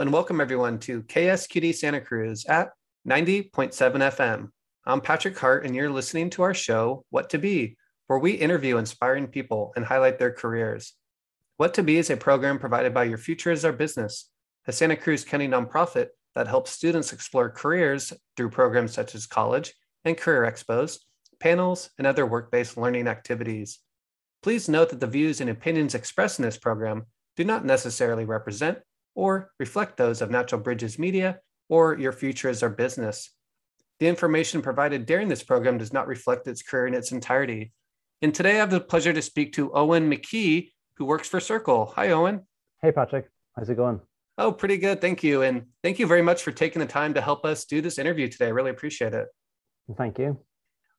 And welcome everyone to KSQD Santa Cruz at 90.7 FM. I'm Patrick Hart, and you're listening to our show, What to Be, where we interview inspiring people and highlight their careers. What to Be is a program provided by Your Future is Our Business, a Santa Cruz County nonprofit that helps students explore careers through programs such as college and career expos, panels, and other work based learning activities. Please note that the views and opinions expressed in this program do not necessarily represent or reflect those of Natural Bridges Media or Your Future is Our Business. The information provided during this program does not reflect its career in its entirety. And today I have the pleasure to speak to Eoghan McKee, who works for Circle. Hi, Eoghan. Hey, Patrick. How's it going? Oh, pretty good. Thank you. And thank you very much for taking the time to help us do this interview today. I really appreciate it. Thank you.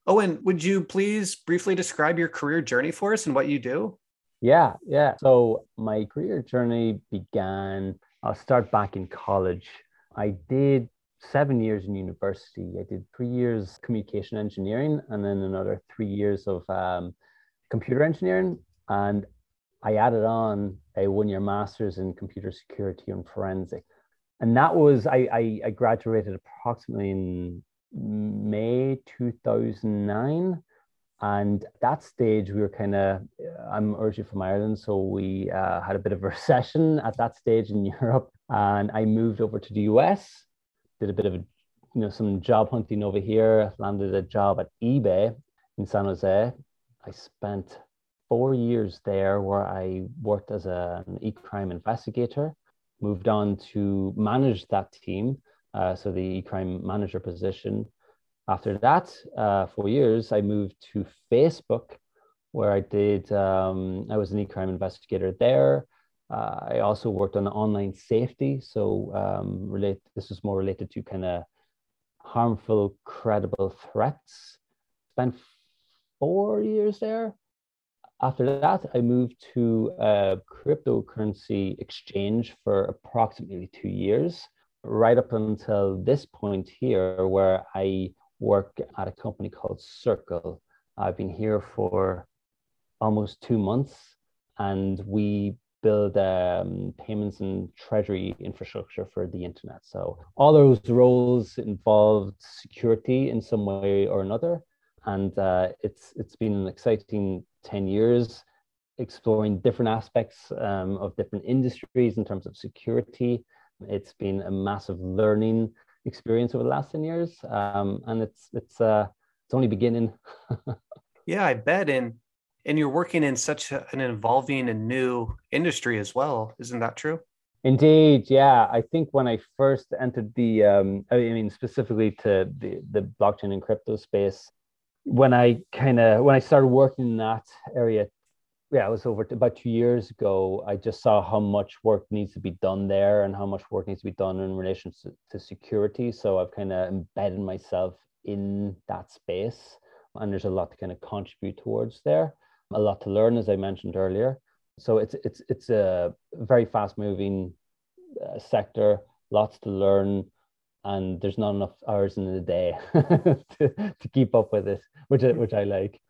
Eoghan, would you please briefly describe your career journey for us and what you do? Yeah, yeah. So my career journey began, I'll start back in college. I did seven years in university. I did three years communication engineering and then another three years of um, computer engineering. And I added on a one year master's in computer security and forensic. And that was, I, I, I graduated approximately in May 2009 and at that stage, we were kind of, I'm originally from Ireland, so we uh, had a bit of a recession at that stage in Europe. And I moved over to the US, did a bit of, a, you know, some job hunting over here, landed a job at eBay in San Jose. I spent four years there where I worked as a, an e-crime investigator, moved on to manage that team. Uh, so the e-crime manager position after that, uh, four years, I moved to Facebook, where I did, um, I was an e-crime investigator there. Uh, I also worked on online safety. So um, relate, this was more related to kind of harmful, credible threats. Spent four years there. After that, I moved to a cryptocurrency exchange for approximately two years, right up until this point here, where I work at a company called Circle. I've been here for almost two months, and we build um, payments and treasury infrastructure for the internet. So all those roles involved security in some way or another, and uh, it's it's been an exciting ten years exploring different aspects um, of different industries in terms of security. It's been a massive learning experience over the last 10 years um, and it's it's uh it's only beginning. Yeah i bet and and you're working in such an evolving and new industry as well. Isn't that true? Indeed yeah. I think when i first entered the um i mean specifically to the the blockchain and crypto space when i kind of when i started working in that area yeah, it was over about two years ago. I just saw how much work needs to be done there and how much work needs to be done in relation to, to security. So I've kind of embedded myself in that space, and there's a lot to kind of contribute towards there. A lot to learn, as I mentioned earlier. So it's it's it's a very fast moving uh, sector. Lots to learn, and there's not enough hours in the day to, to keep up with it, which which I like.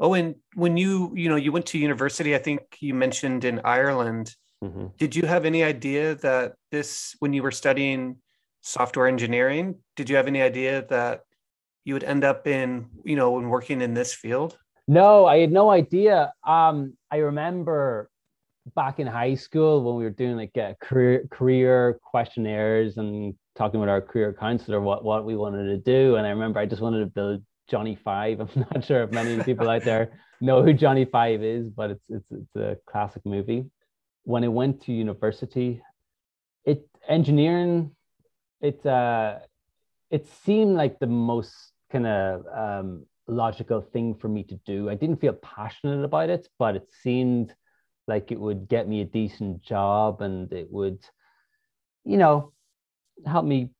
Oh, and when you you know you went to university, I think you mentioned in Ireland. Mm-hmm. Did you have any idea that this when you were studying software engineering? Did you have any idea that you would end up in you know in working in this field? No, I had no idea. Um, I remember back in high school when we were doing like uh, career career questionnaires and talking with our career counselor what what we wanted to do, and I remember I just wanted to build Johnny Five. I'm not sure if many people out there know who Johnny Five is, but it's it's it's a classic movie. When I went to university, it engineering, it uh, it seemed like the most kind of um, logical thing for me to do. I didn't feel passionate about it, but it seemed like it would get me a decent job and it would, you know, help me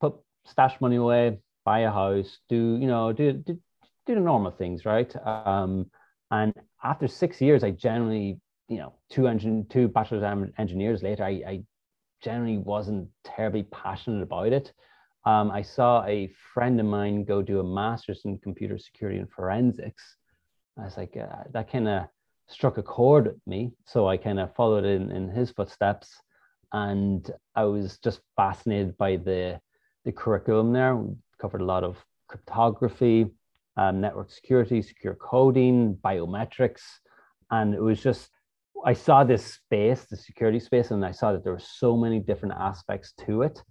put stash money away, buy a house, do you know, do do, do the normal things, right? Um, and after six years, I generally, you know, two engine, two bachelor's engineers later, I, I generally wasn't terribly passionate about it. Um, I saw a friend of mine go do a master's in computer security and forensics. I was like, uh, that kind of struck a chord with me. So I kind of followed in, in his footsteps and I was just fascinated by the the curriculum there. Covered a lot of cryptography, um, network security, secure coding, biometrics, and it was just I saw this space, the security space, and I saw that there were so many different aspects to it,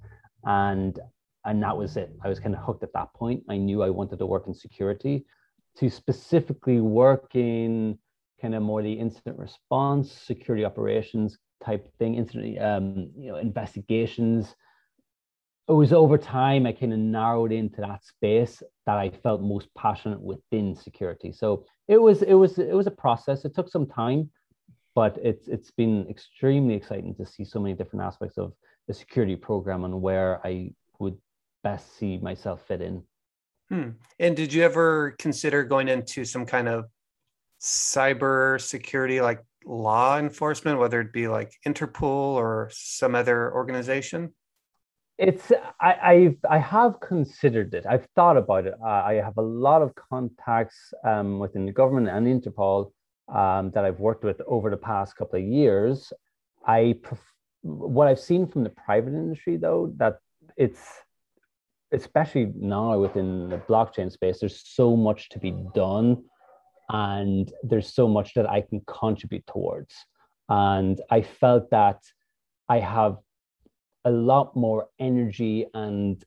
and and that was it. I was kind of hooked at that point. I knew I wanted to work in security, to specifically work in kind of more the incident response, security operations type thing, incident um, you know investigations. It was over time I kind of narrowed into that space that I felt most passionate within security. So it was it was it was a process. It took some time, but it's it's been extremely exciting to see so many different aspects of the security program and where I would best see myself fit in. Hmm. And did you ever consider going into some kind of cyber security, like law enforcement, whether it be like Interpol or some other organization? It's I I've, I have considered it. I've thought about it. Uh, I have a lot of contacts um, within the government and Interpol um, that I've worked with over the past couple of years. I pref- what I've seen from the private industry though that it's especially now within the blockchain space, there's so much to be done and there's so much that I can contribute towards. And I felt that I have a lot more energy and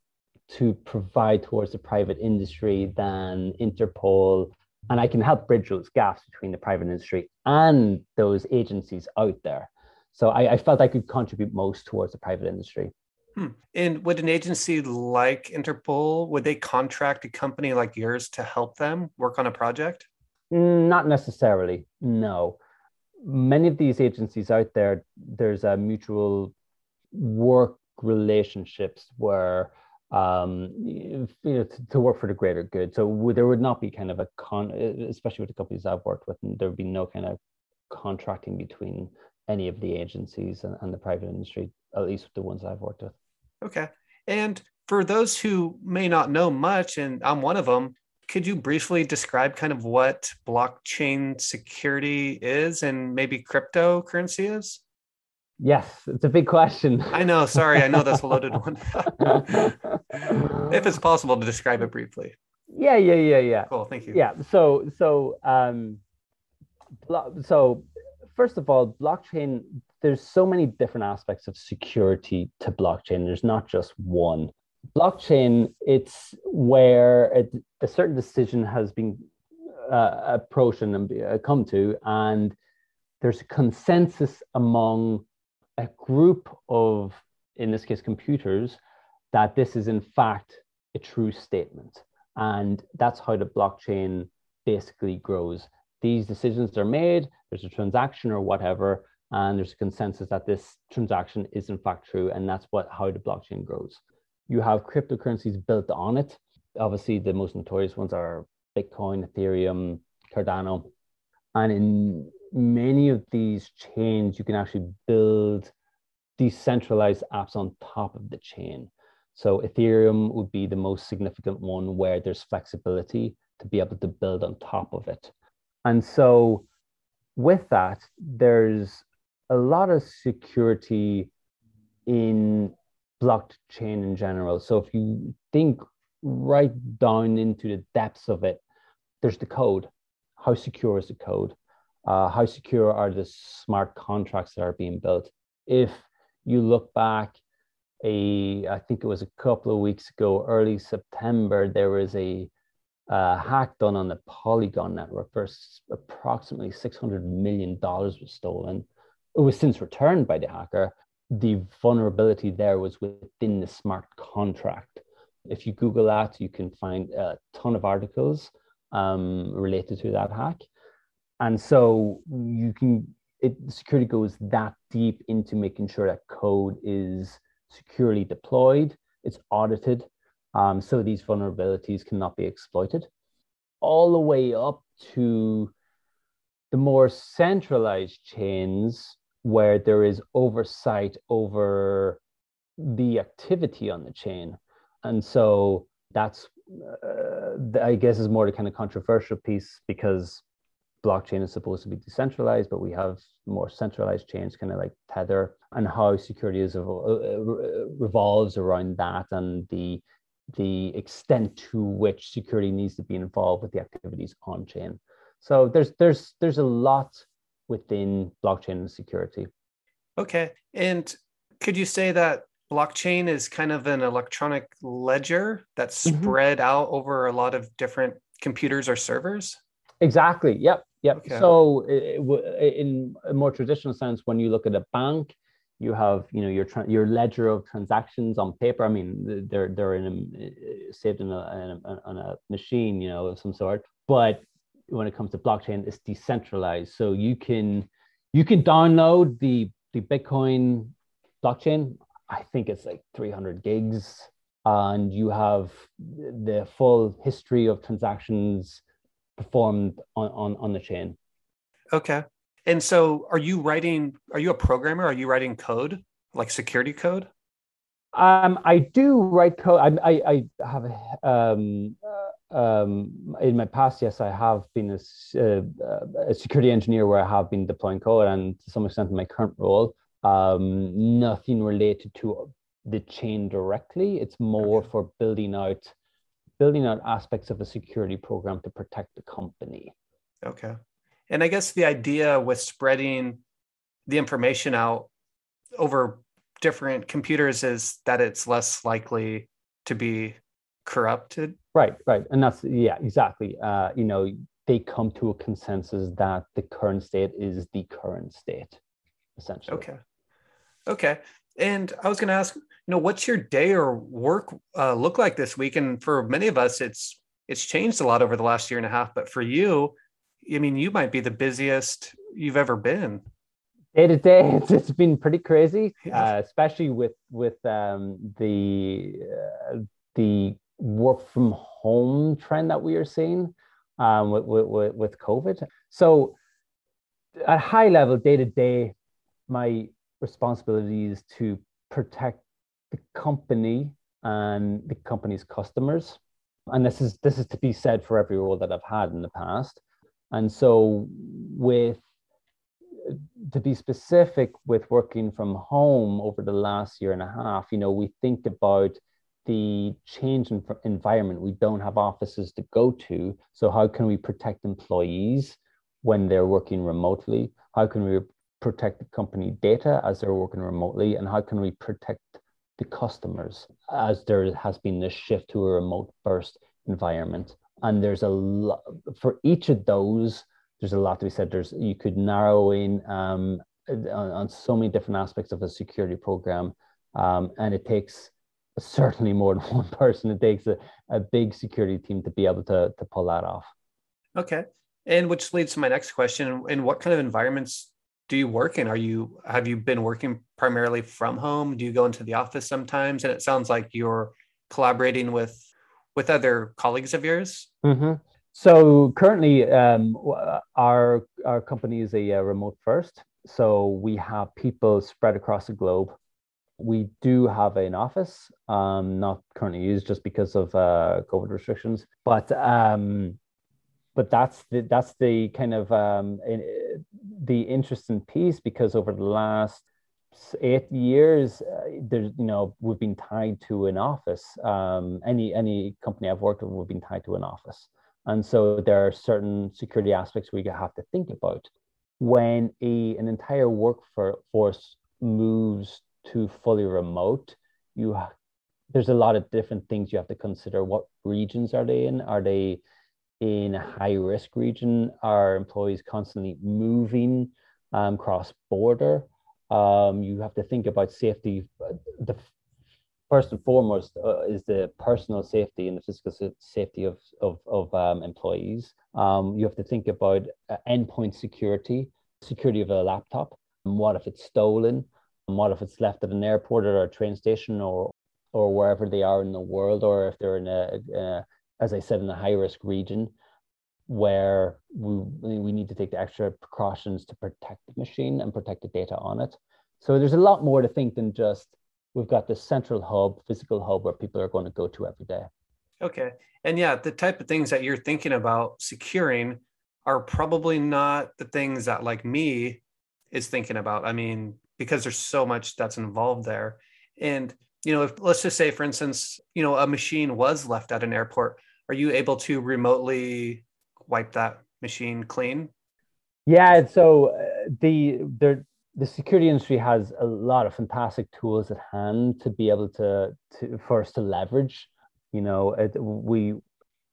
to provide towards the private industry than Interpol. And I can help bridge those gaps between the private industry and those agencies out there. So I, I felt I could contribute most towards the private industry. Hmm. And would an agency like Interpol, would they contract a company like yours to help them work on a project? Not necessarily, no. Many of these agencies out there, there's a mutual work relationships where um, you know, to, to, work for the greater good. So there would not be kind of a con, especially with the companies I've worked with, there would be no kind of contracting between any of the agencies and, and the private industry, at least with the ones I've worked with. Okay. And for those who may not know much, and I'm one of them, could you briefly describe kind of what blockchain security is and maybe cryptocurrency is? Yes, it's a big question. I know. Sorry, I know that's a loaded one. if it's possible to describe it briefly. Yeah, yeah, yeah, yeah. Cool. Thank you. Yeah. So, so, um, so first of all, blockchain. There's so many different aspects of security to blockchain. There's not just one blockchain, it's where a, a certain decision has been uh, approached and uh, come to, and there's a consensus among a group of, in this case, computers, that this is in fact a true statement. And that's how the blockchain basically grows. These decisions are made, there's a transaction or whatever, and there's a consensus that this transaction is in fact true, and that's what how the blockchain grows you have cryptocurrencies built on it. Obviously, the most notorious ones are Bitcoin, Ethereum, Cardano. And in many of these chains, you can actually build decentralized apps on top of the chain. So Ethereum would be the most significant one where there's flexibility to be able to build on top of it. And so with that, there's a lot of security in blockchain in general. So if you think right down into the depths of it, there's the code. How secure is the code? Uh, how secure are the smart contracts that are being built? If you look back, a I think it was a couple of weeks ago, early September, there was a uh, hack done on the Polygon network for approximately six hundred million dollars was stolen. It was since returned by the hacker, the vulnerability there was within the smart contract. If you Google that, you can find a ton of articles um, related to that hack. And so you can, it, security goes that deep into making sure that code is securely deployed, it's audited, um, so these vulnerabilities cannot be exploited, all the way up to the more centralized chains where there is oversight over the activity on the chain. And so that's, uh, I guess, is more the kind of controversial piece because blockchain is supposed to be decentralized, but we have more centralized chains, kind of like Tether, and how security is uh, revolves around that and the the extent to which security needs to be involved with the activities on chain. So there's there's there's a lot within blockchain and security. Okay, and could you say that blockchain is kind of an electronic ledger that's mm-hmm. spread out over a lot of different computers or servers? Exactly. Yep. Yep. Okay. So in a more traditional sense, when you look at a bank, you have you know your your ledger of transactions on paper. I mean, they're they're in a, saved in a, in a, on a machine, you know, of some sort. But when it comes to blockchain, it's decentralized. So you can you can download the the Bitcoin blockchain. I think it's like 300 gigs, and you have the full history of transactions performed on, on, on the chain. Okay. And so are you writing, are you a programmer? Are you writing code, like security code? Um, I do write code. I, I, I have um, uh, um, in my past, yes, I have been a, uh, a, security engineer where I have been deploying code, and to some extent, in my current role, um, nothing related to the chain directly. It's more for building out building out aspects of a security program to protect the company. Okay. And I guess the idea with spreading the information out over different computers is that it's less likely to be corrupted. Right, right. And that's, yeah, exactly. Uh, you know, they come to a consensus that the current state is the current state, essentially. Okay. Okay. And I was going to ask, you know, what's your day or work uh, look like this week? And for many of us, it's it's changed a lot over the last year and a half. But for you, I mean, you might be the busiest you've ever been. Day to day, it's, it's been pretty crazy, yeah. uh, especially with with um, the uh, the work from home trend that we are seeing um, with, with with COVID. So, at high level, day to day, my responsibility is to protect the company and the company's customers. And this is this is to be said for every role that I've had in the past. And so with to be specific with working from home over the last year and a half, you know, we think about the change in environment. We don't have offices to go to. So how can we protect employees when they're working remotely? How can we protect the company data as they're working remotely and how can we protect the customers as there has been this shift to a remote first environment? And there's a lot for each of those there's a lot to be said. There's you could narrow in um, on, on, so many different aspects of a security program um, and it takes certainly more than one person. It takes a, a big security team to be able to, to pull that off. Okay. And which leads to my next question. In what kind of environments do you work in? Are you have you been working primarily from home? Do you go into the office sometimes? And it sounds like you're collaborating with with other colleagues of yours. Mm-hmm. So currently, um, our our company is a, uh, remote first. So we have people spread across the globe. We do have an office, um, not currently used just because of uh, COVID restrictions, but um, but that's the that's the kind of um, the interesting piece because over the last eight years uh, there's you know we've been tied to an office. Um, any any company i've worked with we've been tied to an office. And so there are certain security aspects we have to think about when a an entire workforce moves to fully remote. You there's a lot of different things you have to consider. What regions are they in? Are they in a high risk region are employees constantly moving um, cross border. Um, you have to think about safety. The first and foremost uh, is the personal safety and the physical safety of of, of um, employees. Um, you have to think about uh, endpoint security, security of a laptop. What if it's stolen? What if it's left at an airport or a train station or or wherever they are in the world, or if they're in a, a as I said, in a high risk region where we, we need to take the extra precautions to protect the machine and protect the data on it. So there's a lot more to think than just we've got this central hub, physical hub where people are going to go to every day. Okay. And yeah, the type of things that you're thinking about securing are probably not the things that like me is thinking about. I mean, because there's so much that's involved there. And, you know, if let's just say, for instance, you know, a machine was left at an airport, are you able to remotely wipe that machine clean? Yeah. So uh, the, the, the security industry has a lot of fantastic tools at hand to be able to, to us to leverage. You know, we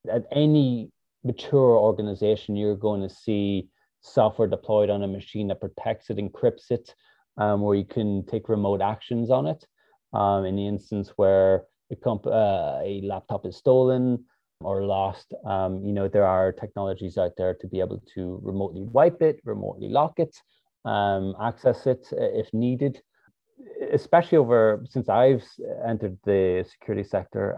at any mature organization, you're going to see software deployed on a machine that protects it, encrypts it, um, where you can take remote actions on it. Um, in the instance where a, comp- uh, a laptop is stolen or lost, um, you know, there are technologies out there to be able to remotely wipe it, remotely lock it, um, access it uh, if needed. Especially over since I've entered the security sector,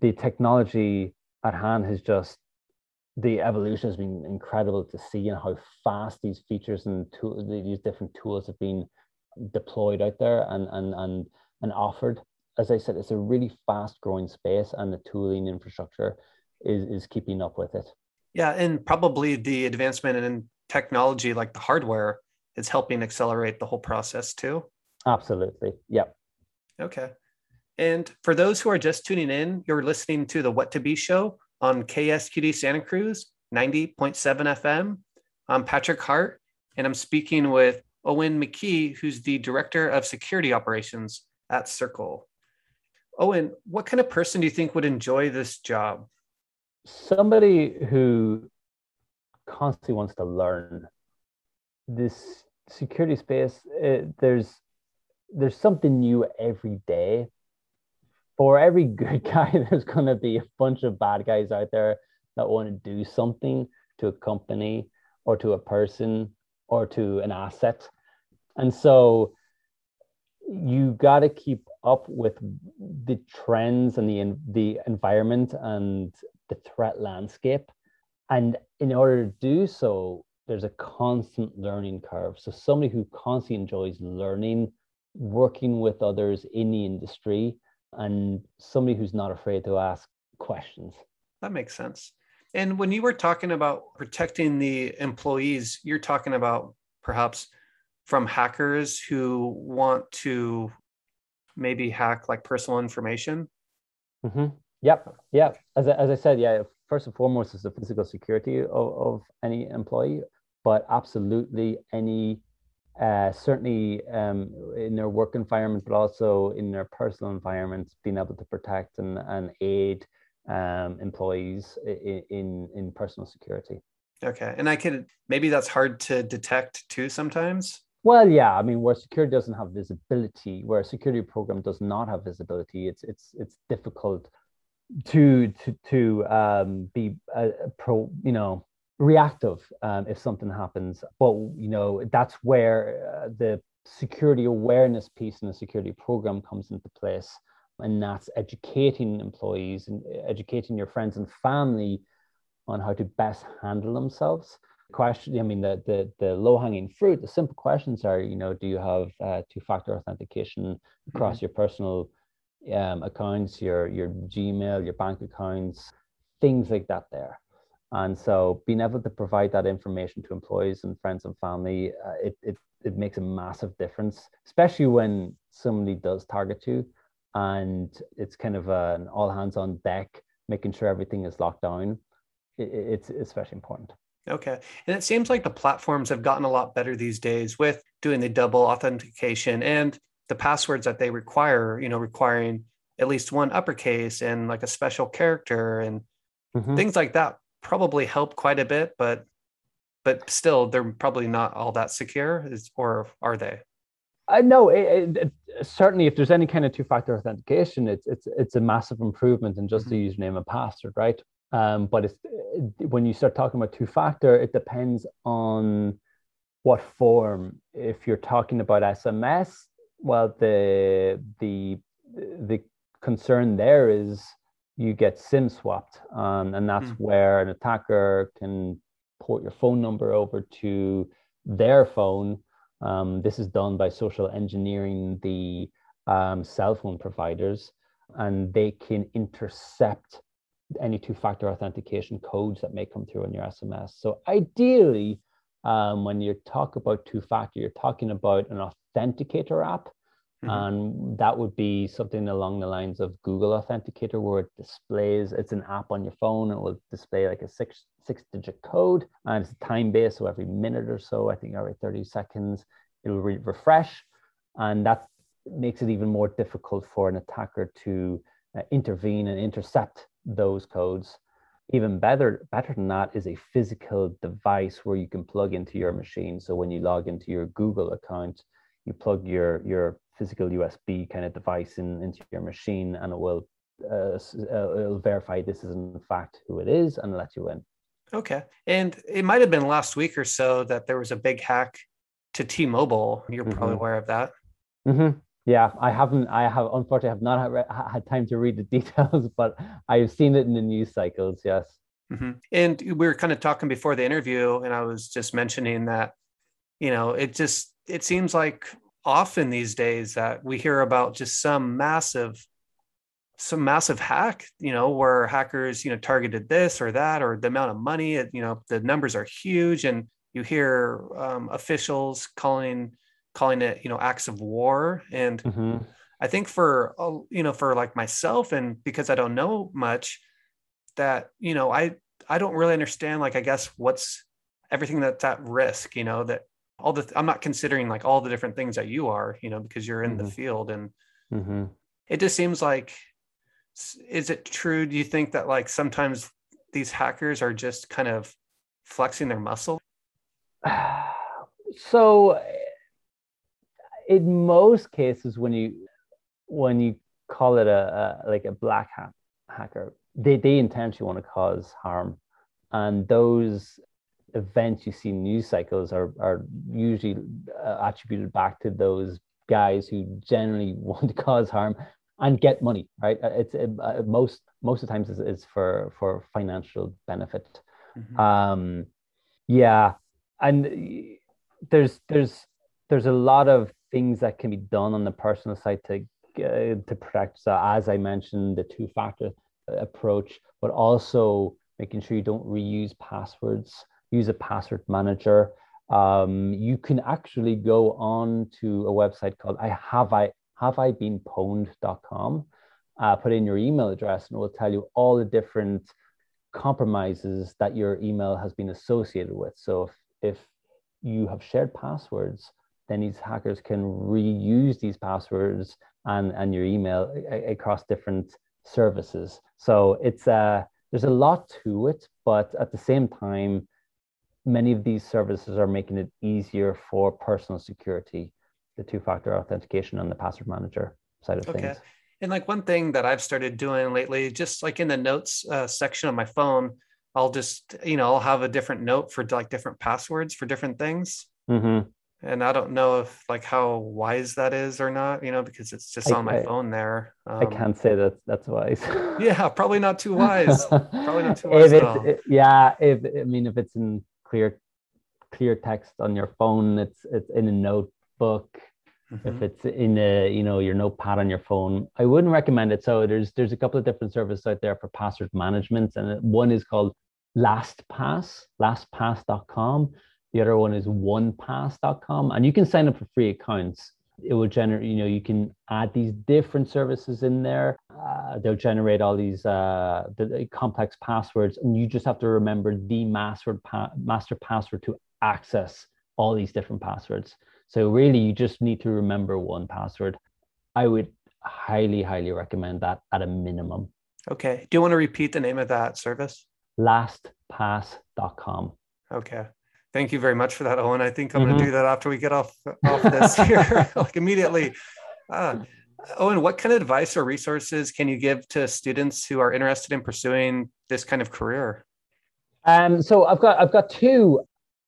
the technology at hand has just the evolution has been incredible to see and how fast these features and tool, these different tools have been deployed out there and and and and offered. As I said, it's a really fast growing space, and the tooling infrastructure is is keeping up with it. Yeah, and probably the advancement in technology, like the hardware, is helping accelerate the whole process too. Absolutely. Yep. Okay. And for those who are just tuning in, you're listening to the What to Be show on KSQD Santa Cruz 90.7 FM. I'm Patrick Hart, and I'm speaking with Eoghan McKee, who's the Director of Security Operations at Circle. Eoghan, what kind of person do you think would enjoy this job? Somebody who constantly wants to learn. This security space, it, there's there's something new every day for every good guy, there's going to be a bunch of bad guys out there that want to do something to a company or to a person or to an asset. And so you got to keep up with the trends and the the environment and the threat landscape. And in order to do so, there's a constant learning curve. So somebody who constantly enjoys learning, working with others in the industry, and somebody who's not afraid to ask questions. That makes sense. And when you were talking about protecting the employees, you're talking about perhaps from hackers who want to maybe hack like personal information. Mm-hmm. Yep. Yep. As I, as I said, yeah, first and foremost is the physical security of, of any employee, but absolutely any uh, certainly um, in their work environment, but also in their personal environments, being able to protect and, and aid um, employees in, in, in personal security. Okay, and I could, maybe that's hard to detect too sometimes. Well, yeah, I mean, where security doesn't have visibility, where a security program does not have visibility, it's it's it's difficult to to to um, be a, a pro, you know, reactive um, if something happens. But you know that's where uh, the security awareness piece in the security program comes into place, and that's educating employees and uh, educating your friends and family on how to best handle themselves. Question, I mean, the the, the low hanging fruit, the simple questions are, you know, do you have uh, two factor authentication across mm-hmm. your personal um, accounts, your your Gmail, your bank accounts, things like that. There, and so being able to provide that information to employees and friends and family, uh, it, it, it makes a massive difference, especially when somebody does target you and it's kind of an all hands on deck, making sure everything is locked down. It, it's especially important. Okay. And it seems like the platforms have gotten a lot better these days with doing the double authentication and the passwords that they require, you know, requiring at least one uppercase and like a special character and mm-hmm. things like that probably help quite a bit, but but still they're probably not all that secure, is, or are they? I know it, it, certainly if there's any kind of two-factor authentication, it's it's it's a massive improvement in just mm-hmm. the username and password, right? Um, but it's when you start talking about two-factor, it depends on what form. If you're talking about SMS, well, the the the concern there is you get SIM swapped, um, and that's mm. where an attacker can port your phone number over to their phone. Um, this is done by social engineering the um, cell phone providers, and they can intercept any two-factor authentication codes that may come through on your SMS. So ideally, um, when you talk about two-factor, you're talking about an authenticator app. Mm-hmm. And that would be something along the lines of Google Authenticator, where it displays, it's an app on your phone, and it will display like a six six digit code, and it's time based. So every minute or so, I think every 30 seconds, it'll re- refresh. And that makes it even more difficult for an attacker to uh, intervene and intercept those codes. Even better, better than that is a physical device where you can plug into your machine. So when you log into your Google account, you plug your your physical USB kind of device in, into your machine, and it will uh, uh, it'll verify this is in fact who it is and let you in. Okay, and it might have been last week or so that there was a big hack to T-Mobile. You're mm-hmm. probably aware of that. Mm-hmm. Yeah, I haven't. I have unfortunately have not had time to read the details, but I've seen it in the news cycles. Yes. Mm-hmm. And we were kind of talking before the interview, and I was just mentioning that, you know, it just it seems like often these days that we hear about just some massive, some massive hack, you know, where hackers, you know, targeted this or that, or the amount of money, you know, the numbers are huge, and you hear um, officials calling calling it you know acts of war and mm-hmm. i think for you know for like myself and because i don't know much that you know i i don't really understand like i guess what's everything that's at risk you know that all the i'm not considering like all the different things that you are you know because you're in mm-hmm. the field and mm-hmm. it just seems like is it true do you think that like sometimes these hackers are just kind of flexing their muscle so in most cases when you when you call it a, a like a black hat hacker they, they intentionally want to cause harm. And those events you see in news cycles are, are usually uh, attributed back to those guys who generally want to cause harm and get money right? Uh, it's uh, most most of the times it's, it's for for financial benefit. Mm-hmm. um yeah. And there's there's there's a lot of things that can be done on the personal side to uh, to protect. So as I mentioned, the two factor approach, but also making sure you don't reuse passwords. Use a password manager. Um, you can actually go on to a website called I have I have I been pwned.com. Uh, put in your email address and it will tell you all the different compromises that your email has been associated with. So if, if you have shared passwords then these hackers can reuse these passwords and, and your email a- across different services. So it's uh, there's a lot to it, but at the same time, many of these services are making it easier for personal security, the two-factor authentication and the password manager side of okay. things. And like one thing that I've started doing lately, just like in the notes uh, section of my phone, I'll just you know I'll have a different note for like different passwords for different things. Mm-hmm and I don't know if like how wise that is or not, you know, because it's just I, on my I, phone there. Um, I can't say that that's wise. yeah, probably not too wise. probably not too wise. If it, yeah, if I mean if it's in clear clear text on your phone, it's it's in a notebook. Mm-hmm. If it's in a you know your notepad on your phone, I wouldn't recommend it. So there's there's a couple of different services out there for password management, and one is called LastPass, LastPass.com the other one is onepass.com. And you can sign up for free accounts. It will generate, you know, you can add these different services in there. Uh, they'll generate all these uh, the, the complex passwords, and you just have to remember the master, pa- master password to access all these different passwords. So really, you just need to remember one password. I would highly, highly recommend that at a minimum. Okay. Do you want to repeat the name of that service? LastPass.com. Okay. Thank you very much for that, Eoghan. I think I'm mm-hmm. going to do that after we get off off this here, like immediately. Uh, Eoghan, what kind of advice or resources can you give to students who are interested in pursuing this kind of career? Um, so I've got I've got two,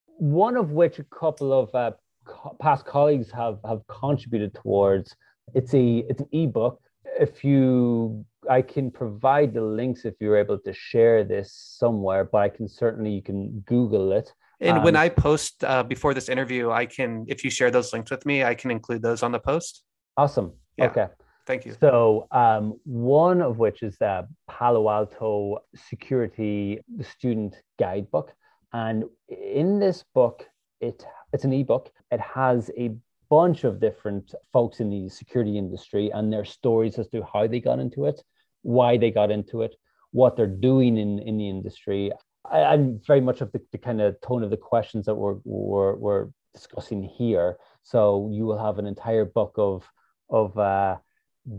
one of which a couple of uh, co- past colleagues have have contributed towards. It's a it's an ebook. If you I can provide the links if you're able to share this somewhere, but I can certainly you can Google it. And um, when I post uh, before this interview, I can, if you share those links with me, I can include those on the post. Awesome. Yeah. Okay. Thank you. So, um, one of which is the Palo Alto Security Student Guidebook. And in this book, it it's an ebook. It has a bunch of different folks in the security industry and their stories as to how they got into it, why they got into it, what they're doing in, in the industry. I, am very much of the, the, kind of tone of the questions that we're, we're, we're discussing here. So you will have an entire book of of uh,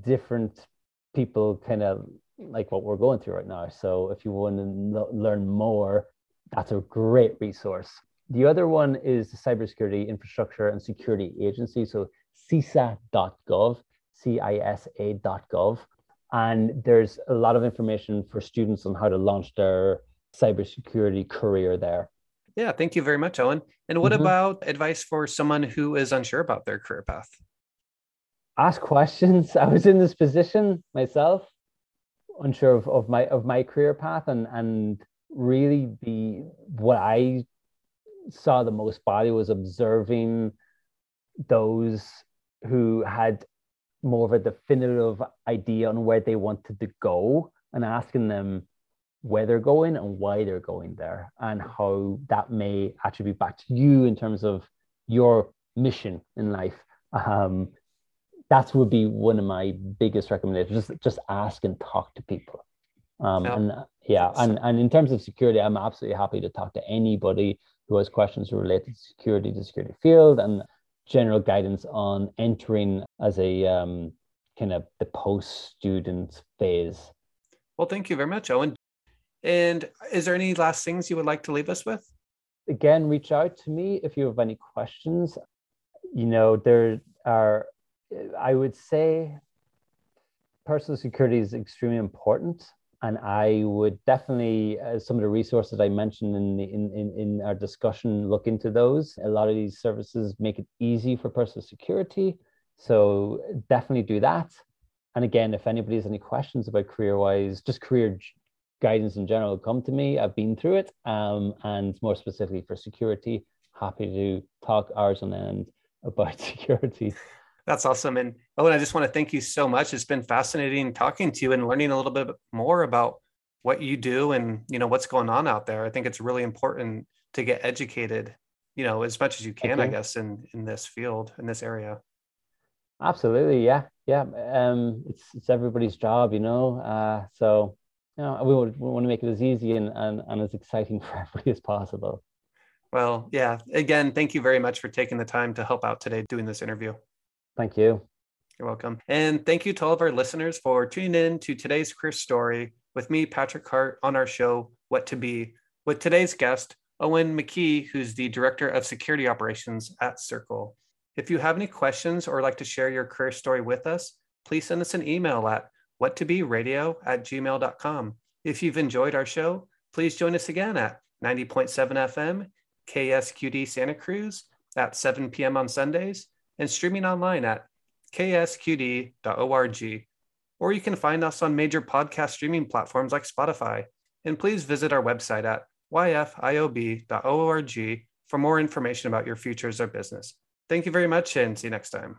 different people, kind of like what we're going through right now. So if you want to learn more, that's a great resource. The other one is the Cybersecurity Infrastructure and Security Agency. So CISA.gov, C-I-S-A.gov. And there's a lot of information for students on how to launch their cybersecurity career there. Yeah, thank you very much, Eoghan. And what mm-hmm. about advice for someone who is unsure about their career path? Ask questions. I was in this position myself, unsure of, of my of my career path, and and really the what I saw the most value was observing those who had more of a definitive idea on where they wanted to go and asking them where they're going and why they're going there and how that may attribute back to you in terms of your mission in life. Um, that would be one of my biggest recommendations just just ask and talk to people. Um, yeah. and yeah and, and in terms of security i'm absolutely happy to talk to anybody who has questions related to security the security field and general guidance on entering as a um, kind of the post student phase. Well thank you very much Eoghan and is there any last things you would like to leave us with? Again, reach out to me if you have any questions. You know, there are, I would say, personal security is extremely important. And I would definitely, uh, some of the resources I mentioned in, the, in, in, in our discussion, look into those. A lot of these services make it easy for personal security. So definitely do that. And again, if anybody has any questions about career wise, just career guidance in general come to me. I've been through it, um, and more specifically for security, happy to talk hours on end about security. That's awesome. And Eoghan, I just want to thank you so much. It's been fascinating talking to you and learning a little bit more about what you do and you know what's going on out there. I think it's really important to get educated, you know, as much as you can, I guess, in in this field, in this area. Absolutely, yeah, yeah. Um, it's it's everybody's job, you know. Uh, so you know, we, would, we want to make it as easy and, and, and as exciting for everybody as possible. Well, yeah. Again, thank you very much for taking the time to help out today doing this interview. Thank you. You're welcome. And thank you to all of our listeners for tuning in to today's career story with me, Patrick Hart, on our show, What to Be, with today's guest, Eoghan McKee, who's the Director of Security Operations at Circle. If you have any questions or like to share your career story with us, please send us an email at whattoberadio at gmail.com. If you've enjoyed our show, please join us again at 90.7 FM, KSQD Santa Cruz at 7 p.m. on Sundays, and streaming online at ksqd.org. Or you can find us on major podcast streaming platforms like Spotify. And please visit our website at yfiob.org for more information about your futures or business. Thank you very much and see you next time.